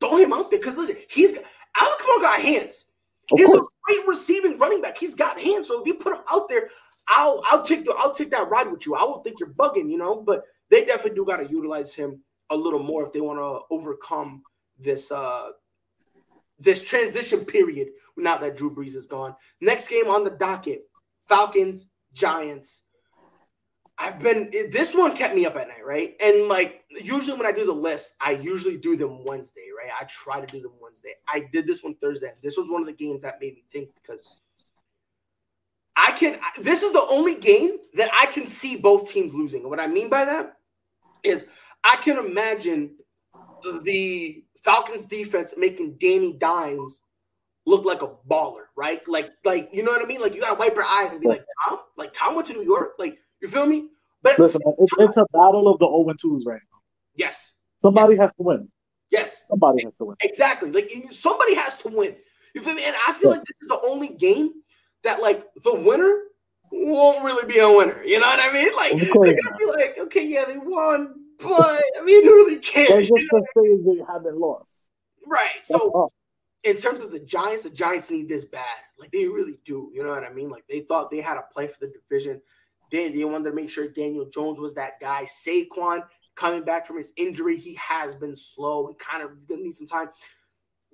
Throw him out there because listen, he's Alvin Kamara got hands. Of he's course. a great receiving running back. He's got hands. So if you put him out there, I'll I'll take the I'll take that ride with you. I won't think you're bugging, you know. But they definitely do got to utilize him a little more if they want to overcome this uh this transition period now that Drew Brees is gone. Next game on the docket: Falcons Giants. I've been this one kept me up at night, right? And like usually when I do the list, I usually do them Wednesday, right? I try to do them Wednesday. I did this one Thursday. This was one of the games that made me think because I can. This is the only game that I can see both teams losing. And what I mean by that is I can imagine the Falcons defense making Danny Dimes look like a baller, right? Like, like you know what I mean? Like you gotta wipe your eyes and be like, Tom, like Tom went to New York, like you feel me?
But Listen, it's, it's, a battle of the 0 and 2s right now.
Yes.
Somebody has to win.
Yes.
Somebody has to win.
Exactly. Like somebody has to win. You feel me? And I feel yeah. like this is the only game that like the winner won't really be a winner. You know what I mean? Like they're gonna be like, okay, yeah, they won, but I mean, who really cares?
just to say they haven't lost.
Right. So in terms of the Giants, the Giants need this bad. Like they really do. You know what I mean? Like they thought they had a play for the division. They, they wanted to make sure Daniel Jones was that guy. Saquon coming back from his injury, he has been slow. He kind of gonna need some time.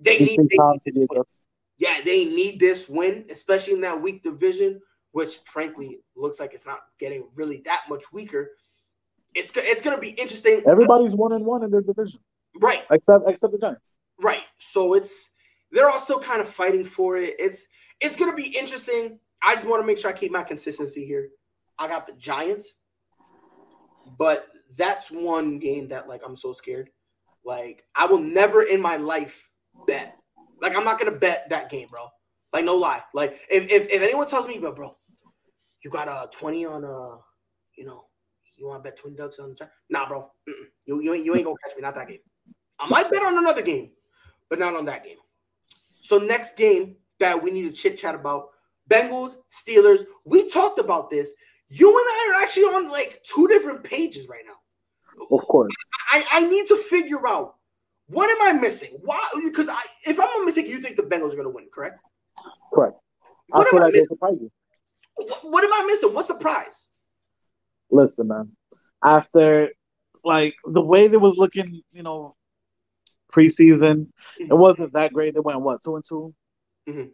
They need, they need to do this yeah, they need this win, especially in that weak division, which frankly looks like it's not getting really that much weaker. It's it's going to be interesting.
Everybody's one and one in their division,
right?
Except except the Giants,
right? So it's they're all still kind of fighting for it. It's it's going to be interesting. I just want to make sure I keep my consistency here. I got the Giants, but that's one game that like I'm so scared. Like I will never in my life bet like I'm not gonna bet that game, bro. Like no lie. Like if if, if anyone tells me, bro, bro, you got a twenty on uh, you know, you want to bet twin ducks on the chat? nah, bro, Mm-mm. you you ain't you ain't gonna catch me. Not that game. I might bet on another game, but not on that game. So next game that we need to chit chat about: Bengals Steelers. We talked about this. you and I are actually on like two different pages right now.
Of course.
I, I need to figure out what am I missing? Why? Because I, if I'm a mistake, you think the Bengals are going to win, correct?
Correct.
What
I feel
am I missing? What, what am I missing? What surprise?
Listen, man. After like the way they was looking, you know, preseason, it wasn't that great. They went what two and 2
Mhm.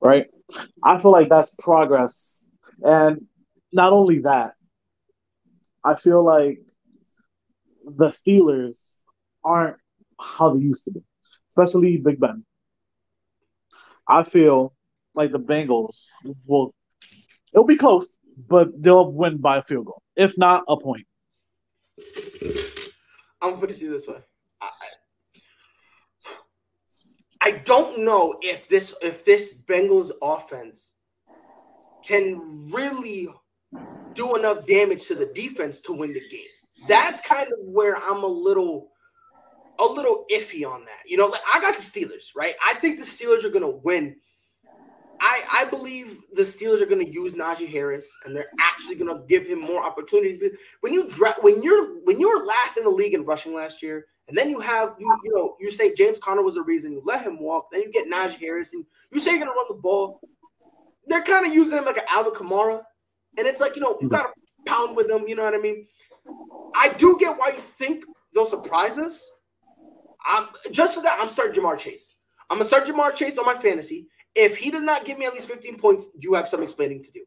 right? I feel like that's progress, and not only that, I feel like the Steelers aren't how they used to be, especially Big Ben. I feel like the Bengals will. It'll be close, but they'll win by a field goal, if not a point.
I'm gonna put it to you this way. I, I- don't know if this if this Bengals offense can really do enough damage to the defense to win the game. That's kind of where I'm a little a little iffy on that. You know, like I got the Steelers, right? I think the Steelers are gonna win. I I believe the Steelers are gonna use Najee Harris and they're actually gonna give him more opportunities. When you when you're when you were last in the league in rushing last year, and then you have you you know you say James Conner was the reason you let him walk, then you get Najee Harris and you say you're gonna run the ball. They're kind of using him like an Alvin Kamara, and it's like you know you gotta pound with them. You know what I mean? I do get why you think they'll surprise us. I'm just for that. I'm starting Ja'Marr Chase. I'm gonna start Ja'Marr Chase on my fantasy. If he does not give me at least 15 points, you have some explaining to do.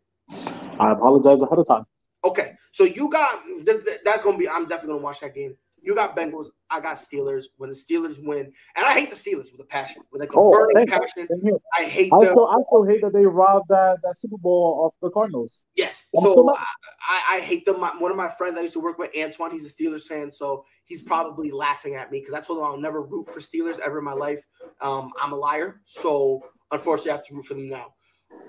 I apologize ahead of time.
Okay, so you got th- th- that's gonna be. I'm definitely gonna watch that game. You got Bengals. I got Steelers. When the Steelers win, and I hate the Steelers with a passion, with like a
Oh,
burning passion. I hate
I
them.
still, I still hate that they robbed that, that Super Bowl off the Cardinals.
Yes.
I'm
So I, I, I hate them. My, one of my friends I used to work with, Antoine, he's a Steelers fan. So he's probably laughing at me because I told him I'll never root for Steelers ever in my life. Um, I'm a liar. So unfortunately, I have to root for them now.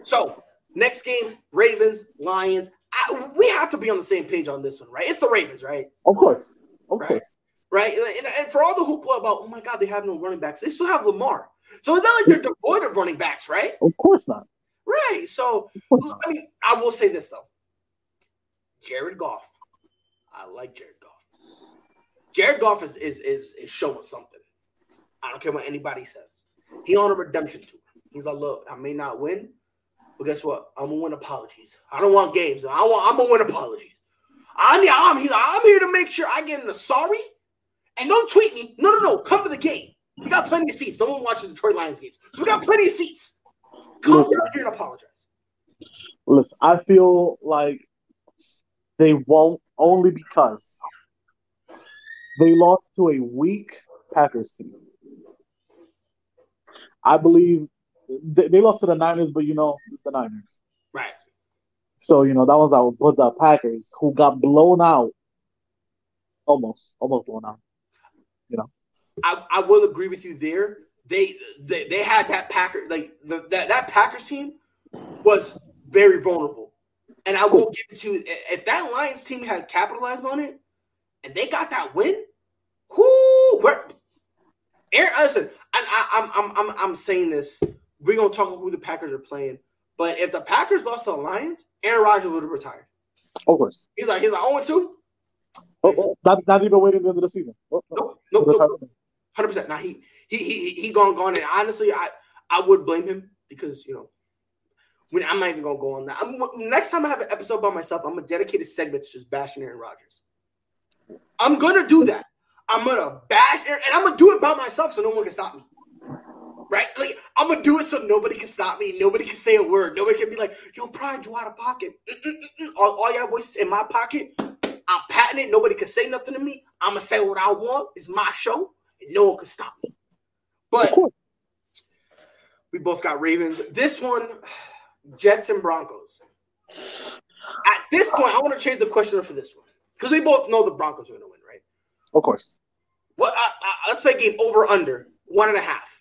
So next game, Ravens, Lions. I, we have to be on the same page on this one, right? It's the Ravens, right?
Of course, of
Right.
course.
Right. And, and- and for all the hoopla about, oh my God, they have no running backs, they still have Lamar. So it's not like they're devoid of running backs, right?
Of course not.
Right. So
not.
I mean, I will say this though. Jared Goff. I like Jared Goff. Jared Goff is is is, is showing something. I don't care what anybody says. He on a redemption tour. He's like, look, I may not win, but guess what? I'm gonna win apologies. I don't want games. I want. I'm gonna win apologies. I need. I'm here. I'm here to make sure I get in a sorry. And don't tweet me. No, no, no. Come to the game. We got plenty of seats. No one watches the Detroit Lions games, so we got plenty of seats. Come
Listen.
here and apologize.
Listen, I feel like they won't only because they lost to a weak Packers team. I believe they, they lost to the Niners, but you know, it's the Niners.
Right.
So, you know, that was our But the Packers, who got blown out, almost, almost blown out.
You know, I, I will agree with you there. They they, they had that Packer like the, that that Packers team was very vulnerable, and I will give it to if that Lions team had capitalized on it and they got that win. Whoo, where Aaron, listen, and I, I'm I'm I'm I'm saying this. We're gonna talk about who the Packers are playing, but if the Packers lost to the Lions, Aaron Rodgers would have retired.
Of course.
He's like he's like 0 2.
Oh, oh, not, not even waiting the end of the season. Oh, oh,
Nope, nope, nope. Hundred percent. Now he he he he gone gone, and honestly, I I would blame him because you know, when I'm not even gonna go on that. I'm, next time I have an episode by myself, I'm gonna dedicate a segment to just bashing Aaron Rodgers. I'm gonna do that. I'm gonna bash Aaron, and I'm gonna do it by myself so no one can stop me. Right? Like I'm gonna do it so nobody can stop me. Nobody can say a word. Nobody can be like, "Yo, Pride, you out of pocket." All, all voices in my pocket. I'm patting it. Nobody can say nothing to me. I'm gonna say what I want. It's my show, and no one can stop me. But we both got Ravens. This one, Jets and Broncos. At this point, I want to change the question for this one because we both know the Broncos are to win, right?
Of course.
What? Uh, uh, let's play a game over under one and a half.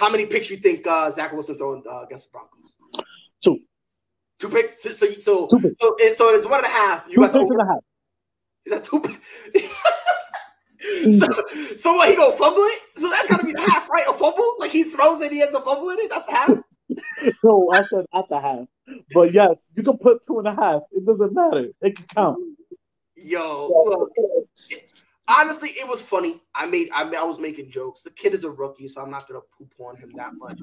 How many picks you think uh, Zach Wilson throwing uh, against the Broncos?
Two.
Two picks. So, so, so,
Two picks.
so, so it's one and a half. You
Two
got the
picks and
over.
a half.
Is that two? (laughs) so, so what? He gonna fumble it? So that's got to be the half, right? A fumble? Like he throws it, he ends up fumbling it. That's the half. (laughs)
no, I said at the half. But yes, you can put two and a half. It doesn't matter. It can count.
Yo, look, honestly, it was funny. I made I, I was making jokes. The kid is a rookie, so I'm not gonna poop on him that much.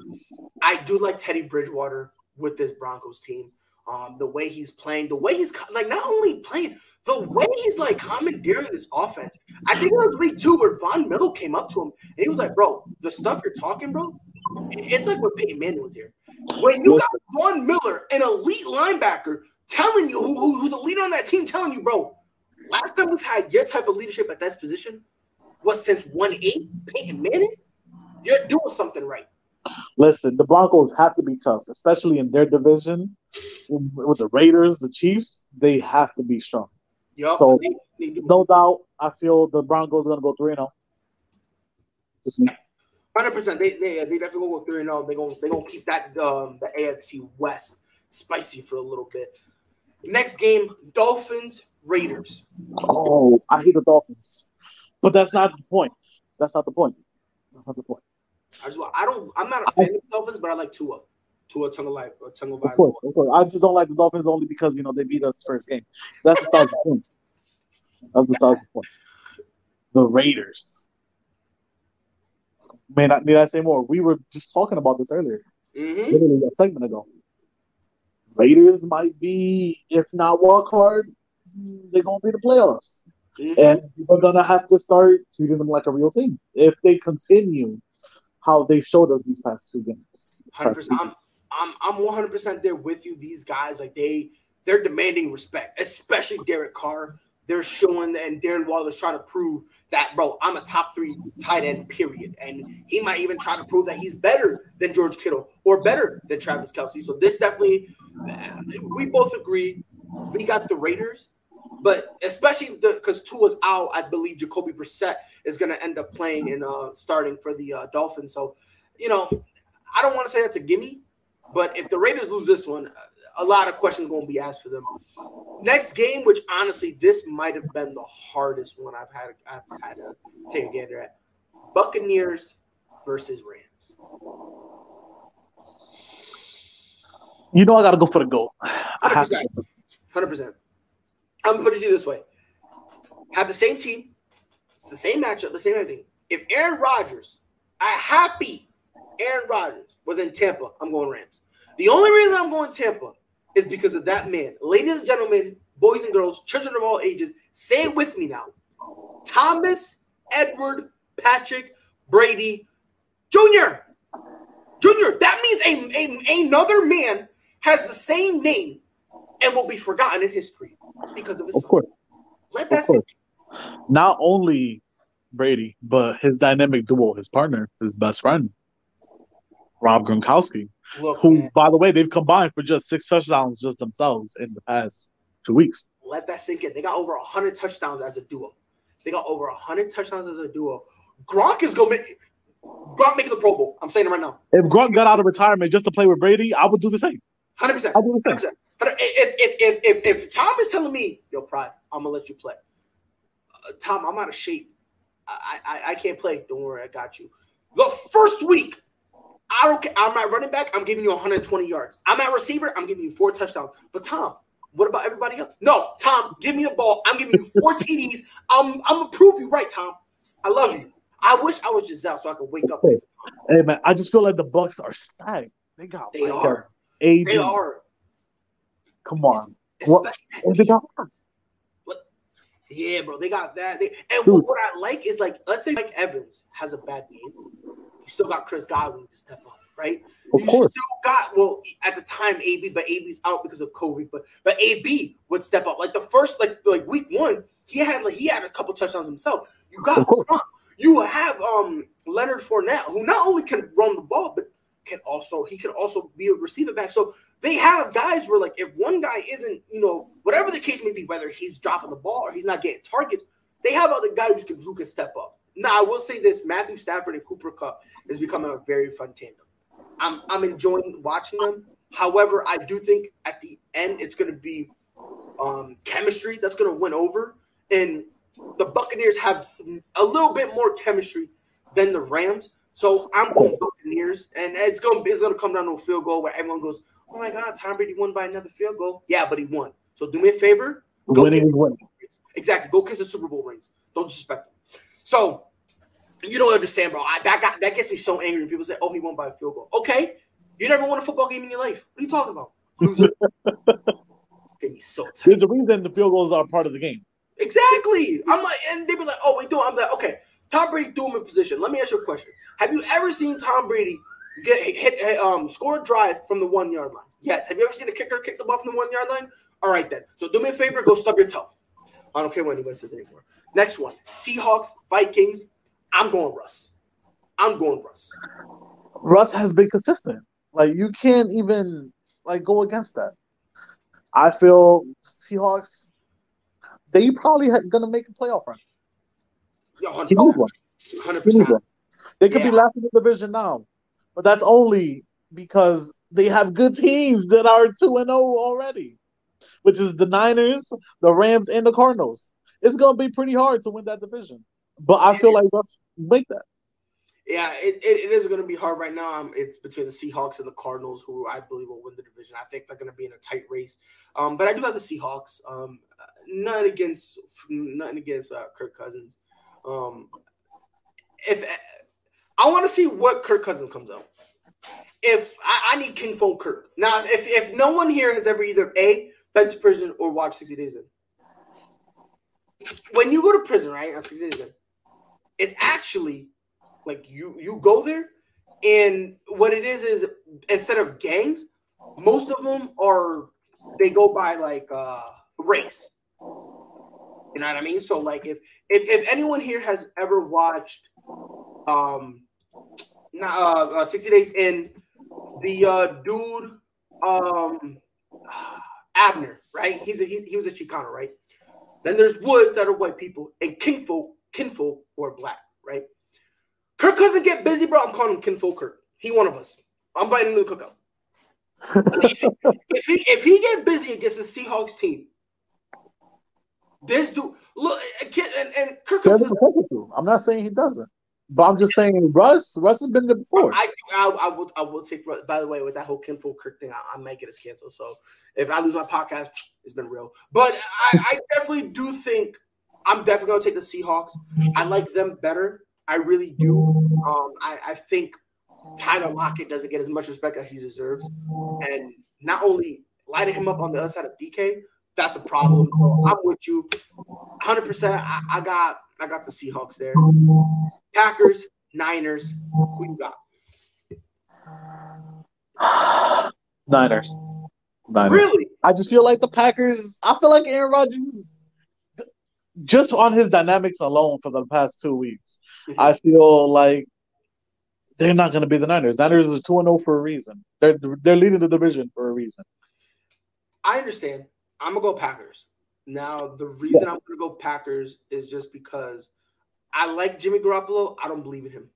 I do like Teddy Bridgewater with this Broncos team. Um, the way he's playing, the way he's like not only playing, the way he's like commandeering this offense. I think it was week two where Von Miller came up to him and he was like, "Bro, the stuff you're talking, bro, it's like what Peyton Manning was here. When you got Von Miller, an elite linebacker, telling you who, who's the leader on that team, telling you, bro, last time we've had your type of leadership at that position was since one eight Peyton Manning. You're doing something right."
Listen, the Broncos have to be tough, especially in their division with the Raiders, the Chiefs. They have to be strong. Yep, so, they, they no doubt, I feel the Broncos are going to go 3 0.
Just me. Hundred percent. They they they definitely gonna go three and zero. They gonna they gonna keep that um the AFC West spicy for a little bit. Next game, Dolphins Raiders.
Oh, I hate the Dolphins, but that's not the point. That's not the point. That's not the point.
I just I don't I'm not a fan I, of the Dolphins, but I like Tua. Tua Tagovailoa.
Of course, of course. I just don't like the Dolphins only because you know they beat us first game. That's besides the point. That's besides the point. The Raiders. Man, I, need I say more? We were just talking about this earlier, mm-hmm. literally a segment ago. Raiders might be, if not walk hard, they're gonna be the playoffs, mm-hmm. and we're gonna have to start treating them like a real team if they continue how they showed us these past two games.
Hundred percent. I'm, I'm I'm 100 percent there with you. These guys, like they, they're demanding respect, especially Derek Carr. They're showing and Darren Waller's trying to prove that, bro, I'm a top three tight end, period. And he might even try to prove that he's better than George Kittle or better than Travis Kelce. So this definitely, we both agree. We got the Raiders, but especially because Tua's out, I believe Jacoby Brissett is going to end up playing and uh, starting for the uh, Dolphins. So, you know, I don't want to say that's a gimme, but if the Raiders lose this one, a lot of questions going to be asked for them. Next game, which honestly, this might have been the hardest one I've had I've had to take a gander at. Buccaneers versus Rams.
You know I got to go for the goal.
Hundred percent. I'm gonna put it to you this way: have the same team, it's the same matchup, the same everything. If Aaron Rodgers, a happy Aaron Rodgers was in Tampa, I'm going Rams. The only reason I'm going Tampa is because of that man. Ladies and gentlemen, boys and girls, children of all ages, say it with me now. Thomas Edward Patrick Brady Jr. Jr. That means a, a, another man has the same name and will be forgotten in history because of his.
Of son. course.
Let that sink. In.
Not only Brady, but his dynamic duo, his partner, his best friend, Rob Gronkowski, Look, who, man, by the way, they've combined for just six touchdowns just themselves in the past two weeks.
Let that sink in. They got over hundred touchdowns as a duo. They got over hundred touchdowns as a duo. Gronk is going to make Gronk making the Pro Bowl. I'm saying it right now.
If Gronk got out of retirement just to play with Brady, I would do the same.
Hundred percent. I do the same. But if if if if, if Tom is telling me, "Yo, Pride, I'm gonna let you play," uh, Tom, I'm out of shape. I, I I can't play. Don't worry, I got you. The first week, I don't care. I'm at running back. I'm giving you 120 yards. I'm at receiver. I'm giving you four touchdowns. But Tom, what about everybody else? No, Tom, give me a ball. I'm giving you four (laughs) TDs. I'm I'm gonna prove you right, Tom. I love you. I wish I was Gisele so I could wake up.
Hey man, I just feel like the Bucks are stacked. They got
they are. AB. They are.
Come on. What? They got
yeah, bro, they got that. They, and what, what, I like is like, let's say Mike Evans has a bad game, you still got Chris Godwin to step up, right?
Of
you
course.
still got well at the time AB, but AB's out because of COVID. But but AB would step up. Like the first like like week one, he had like he had a couple touchdowns himself. You got you have um Leonard Fournette, who not only can run the ball, but can also he can also be a receiver back. So they have guys where like if one guy isn't, you know, whatever the case may be, whether he's dropping the ball or he's not getting targets, they have other guys who can who can step up. Now I will say this: Matthew Stafford and Cooper Kupp is becoming a very fun tandem. I'm I'm enjoying watching them. However, I do think at the end it's going to be um, chemistry that's going to win over, and the Buccaneers have a little bit more chemistry than the Rams. So I'm going And it's gonna it's gonna come down to a field goal where everyone goes, "Oh my God, Tom Brady won by another field goal." Yeah, but he won. So do me a favor.
Winning is winning.
Exactly. Go kiss the Super Bowl rings. Don't disrespect them. So you don't understand, bro. I, that got that gets me so angry when people say, "Oh, he won by a field goal." Okay, you never won a football game in your life. What are you talking about? (laughs) Get me so tight.
There's a reason the field goals are part of the game.
Exactly. I'm like, and they be like, "Oh, we do." I'm like, okay. Tom Brady threw him in position. Let me ask you a question. Have you ever seen Tom Brady get hit, um score a drive from the one yard line? Yes. Have you ever seen a kicker kick the ball from the one yard line? All right then. So do me a favor, go stub your toe. I don't care what anyone says anymore. Next one: Seahawks, Vikings. I'm going Russ. I'm going Russ.
Russ has been consistent. Like you can't even like go against that. I feel Seahawks. They probably gonna make a playoff run.
He needs one. Hundred percent.
They could yeah. be last in the division now, but that's only because they have good teams that are two and zero oh already, which is the Niners, the Rams, and the Cardinals. It's gonna be pretty hard to win that division, but I feel like let's make that.
Yeah, it, it, it is going to be hard right now. Um, it's between the Seahawks and the Cardinals, who I believe will win the division. I think they're going to be in a tight race. Um, but I do have the Seahawks. Um, nothing against nothing against uh, Kirk Cousins. Um, if I want to see what Kirk Cousins comes out. If I, I need Kinfolk Kirk now, if if no one here has ever either a been to prison or watched sixty days in, when you go to prison, right, on sixty days in, it's actually like you you go there, and what it is is instead of gangs, most of them are they go by like uh race. You know what I mean? So like if if, if anyone here has ever watched um uh, uh 60 days in the uh dude um (sighs) Abner, right? He's a he, he was a Chicano, right? Then there's Woods that are white people and kinfolk, kinfolk who are black, right? Kirk Cousins get busy, bro. I'm calling him Kinfolk Kirk. He one of us. I'm inviting him to the cookout. (laughs) if, he if he get busy against the Seahawks team, this dude look and, and Kirk.
I'm not saying he doesn't. But I'm just saying, Russ. Russ has been there before.
I, I, I will. I will take. By the way, with that whole Kinfolk Kirk thing, I, I might get us canceled. So if I lose my podcast, it's been real. But I, I definitely do think I'm definitely gonna take the Seahawks. I like them better I really do. Um, I, I think Tyler Lockett doesn't get as much respect as he deserves. And not only lighting him up on the other side of DK, that's a problem. I'm with you. 100%. I, I got I got the Seahawks there. Packers, Niners. Who you got? (sighs)
Niners. Niners.
Really?
I just feel like the Packers. I feel like Aaron Rodgers just on his dynamics alone for the past two weeks, mm-hmm. I feel like they're not going to be the Niners. Niners are two and zero oh for a reason. They're they're leading the division for a reason.
I understand. I'm gonna go Packers. Now the reason yeah. I'm gonna go Packers is just because I like Jimmy Garoppolo. I don't believe in him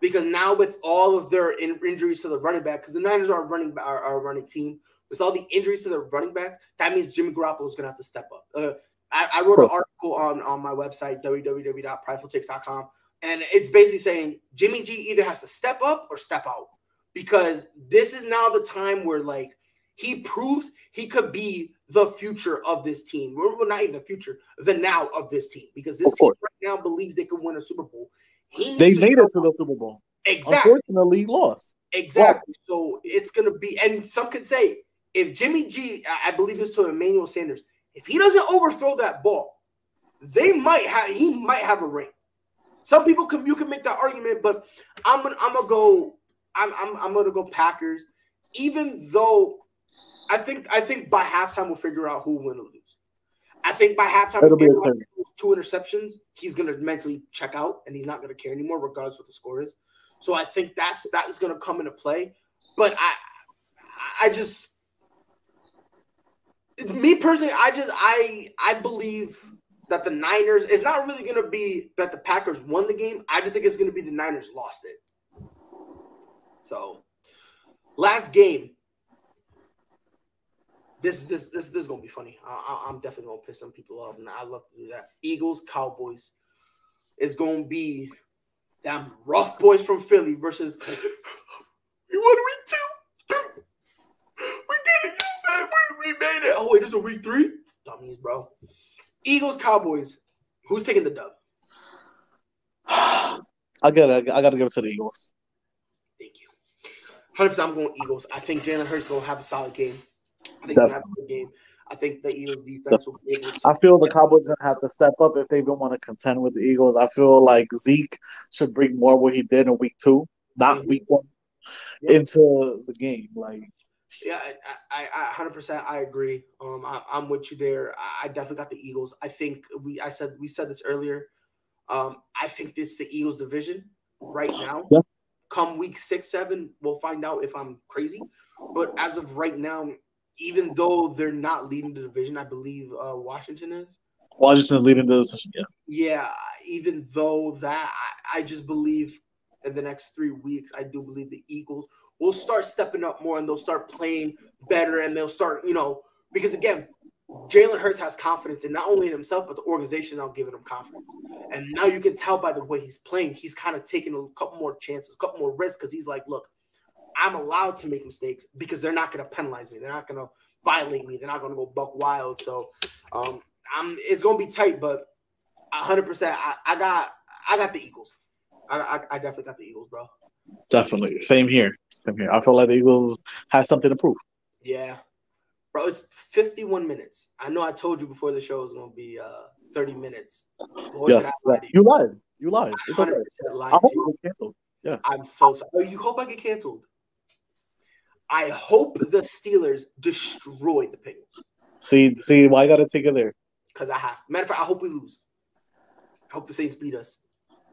because now with all of their in- injuries to the running back, because the Niners are running are, are running team with all the injuries to the running backs, that means Jimmy Garoppolo is gonna have to step up. Uh, I, I wrote an article on, on my website, www.pridefultakes.com, and it's basically saying Jimmy G either has to step up or step out because this is now the time where like he proves he could be the future of this team. Well, not even the future, the now of this team because this team right now believes they could win a Super Bowl.
they made it to the Super Bowl.
Exactly.
Unfortunately, lost.
Exactly. So it's gonna be, and some could say if Jimmy G, I believe this to Emmanuel Sanders, if he doesn't overthrow that ball, they might have he might have a ring. Some people can you can make that argument, but I'm gonna I'm gonna go I'm I'm, I'm gonna go Packers, even though I think I think by halftime we'll figure out who will win or lose. I think by halftime It'll be two interceptions, he's gonna mentally check out and he's not gonna care anymore, regardless of what the score is. So I think that's that is gonna come into play. But I I just me personally, I just I I believe that the Niners it's not really going to be that the Packers won the game. I just think it's going to be the Niners lost it. So, last game. This this this this is gonna be funny. I, am definitely gonna piss some people off, and I love to do that. Eagles Cowboys is gonna be them rough boys from Philly versus We won week two. we did it, man. We, we made it. Oh wait, this is a week three. Dummies, bro. Eagles, Cowboys. Who's taking the dub? (sighs)
I gotta, I gotta give it to the Eagles.
Thank you. Hundred percent. I'm going Eagles. I think Jalen Hurts gonna have a solid game. I think he's gonna have a good game. I think the Eagles defense will be able to.
I feel the Cowboys gonna have to step up if they even want to contend with the Eagles. I feel like Zeke should bring more what he did in week two, not mm-hmm. week one, yep. into the game. Like,
yeah, I, I, hundred percent, I agree. Um, I, am with you there. I definitely got the Eagles. I think we, I said we said this earlier. Um, I think this the Eagles division right now.
Yeah.
Come week six, seven, we'll find out if I'm crazy. But as of right now, even though they're not leading the division, I believe uh, Washington is.
Washington's leading the division, yeah.
Yeah, even though that, I, I just believe in the next three weeks, I do believe the Eagles will start stepping up more and they'll start playing better and they'll start, you know, because again, Jalen Hurts has confidence in not only in himself, but the organization now giving him confidence. And now you can tell by the way he's playing, he's kind of taking a couple more chances, a couple more risks because he's like, look, I'm allowed to make mistakes because they're not going to penalize me. They're not going to violate me. They're not going to go buck wild. So um, I'm it's going to be tight, but 100. percent I, I got I got the Eagles. I, I, I definitely got the Eagles, bro.
Definitely, same here. Same here. I feel like the Eagles have something to prove.
Yeah, bro. It's 51 minutes. I know I told you before the show was going to be uh 30 minutes.
Boy, yes, you lied. You lied. It's okay.
Lied I hope you canceled. Yeah. I'm so sorry. Oh, you hope I get canceled. I hope the Steelers destroy the Penguins.
See, see, why I gotta take it there?
Because I have. Matter of fact, I hope we lose. I hope the Saints beat us.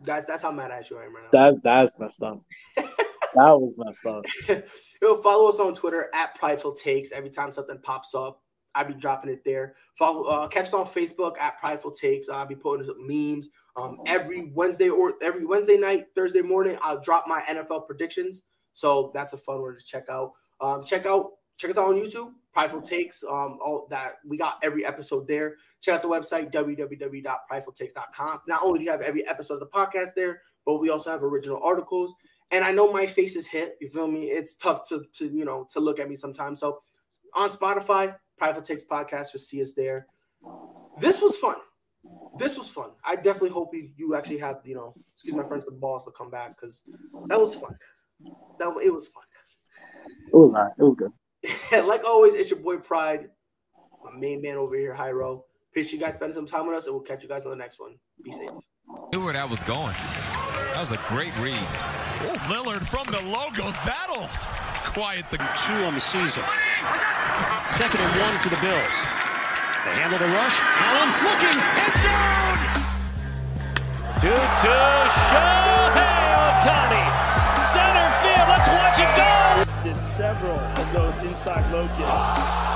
That's that's how mad at you I am right now.
That's that's messed up. (laughs) that was messed up. (laughs)
Yo, follow us on Twitter at Prideful Takes. Every time something pops up, I'll be dropping it there. Follow, uh, catch us on Facebook at Prideful Takes. I'll be putting memes. Um, every Wednesday or every Wednesday night, Thursday morning, I'll drop my NFL predictions. So that's a fun one to check out. Um, check out check us out on YouTube, Prideful Takes. Um, all that we got every episode there. Check out the website www.pridefultakes.com. Not only do you have every episode of the podcast there, but we also have original articles. And I know my face is hit. You feel me? It's tough to to you know to look at me sometimes. So on Spotify, Prideful Takes podcast, you'll see us there. This was fun. This was fun. I definitely hope you, you actually have you know excuse my friends the balls to come back because that was fun. That it was fun.
It was not. It was good. (laughs)
like always, it's your boy Pride, my main man over here, Hyro. Appreciate you guys spending some time with us, and we'll catch you guys on the next one. Be safe.
Knew where that was going. That was a great read. Lillard from the logo. That'll quiet the
two on the season. Second and one for the Bills. They handle the rush. Allen looking end zone.
To to Shohei Ohtani. Center field. Let's watch it go
did several of those inside low kicks.